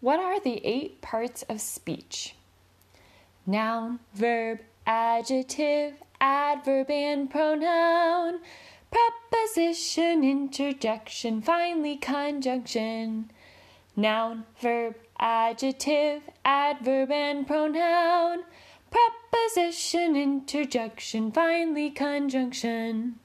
What are the eight parts of speech? Noun, verb, adjective, adverb, and pronoun. Preposition, interjection, finally conjunction. Noun, verb, adjective, adverb, and pronoun. Preposition, interjection, finally conjunction.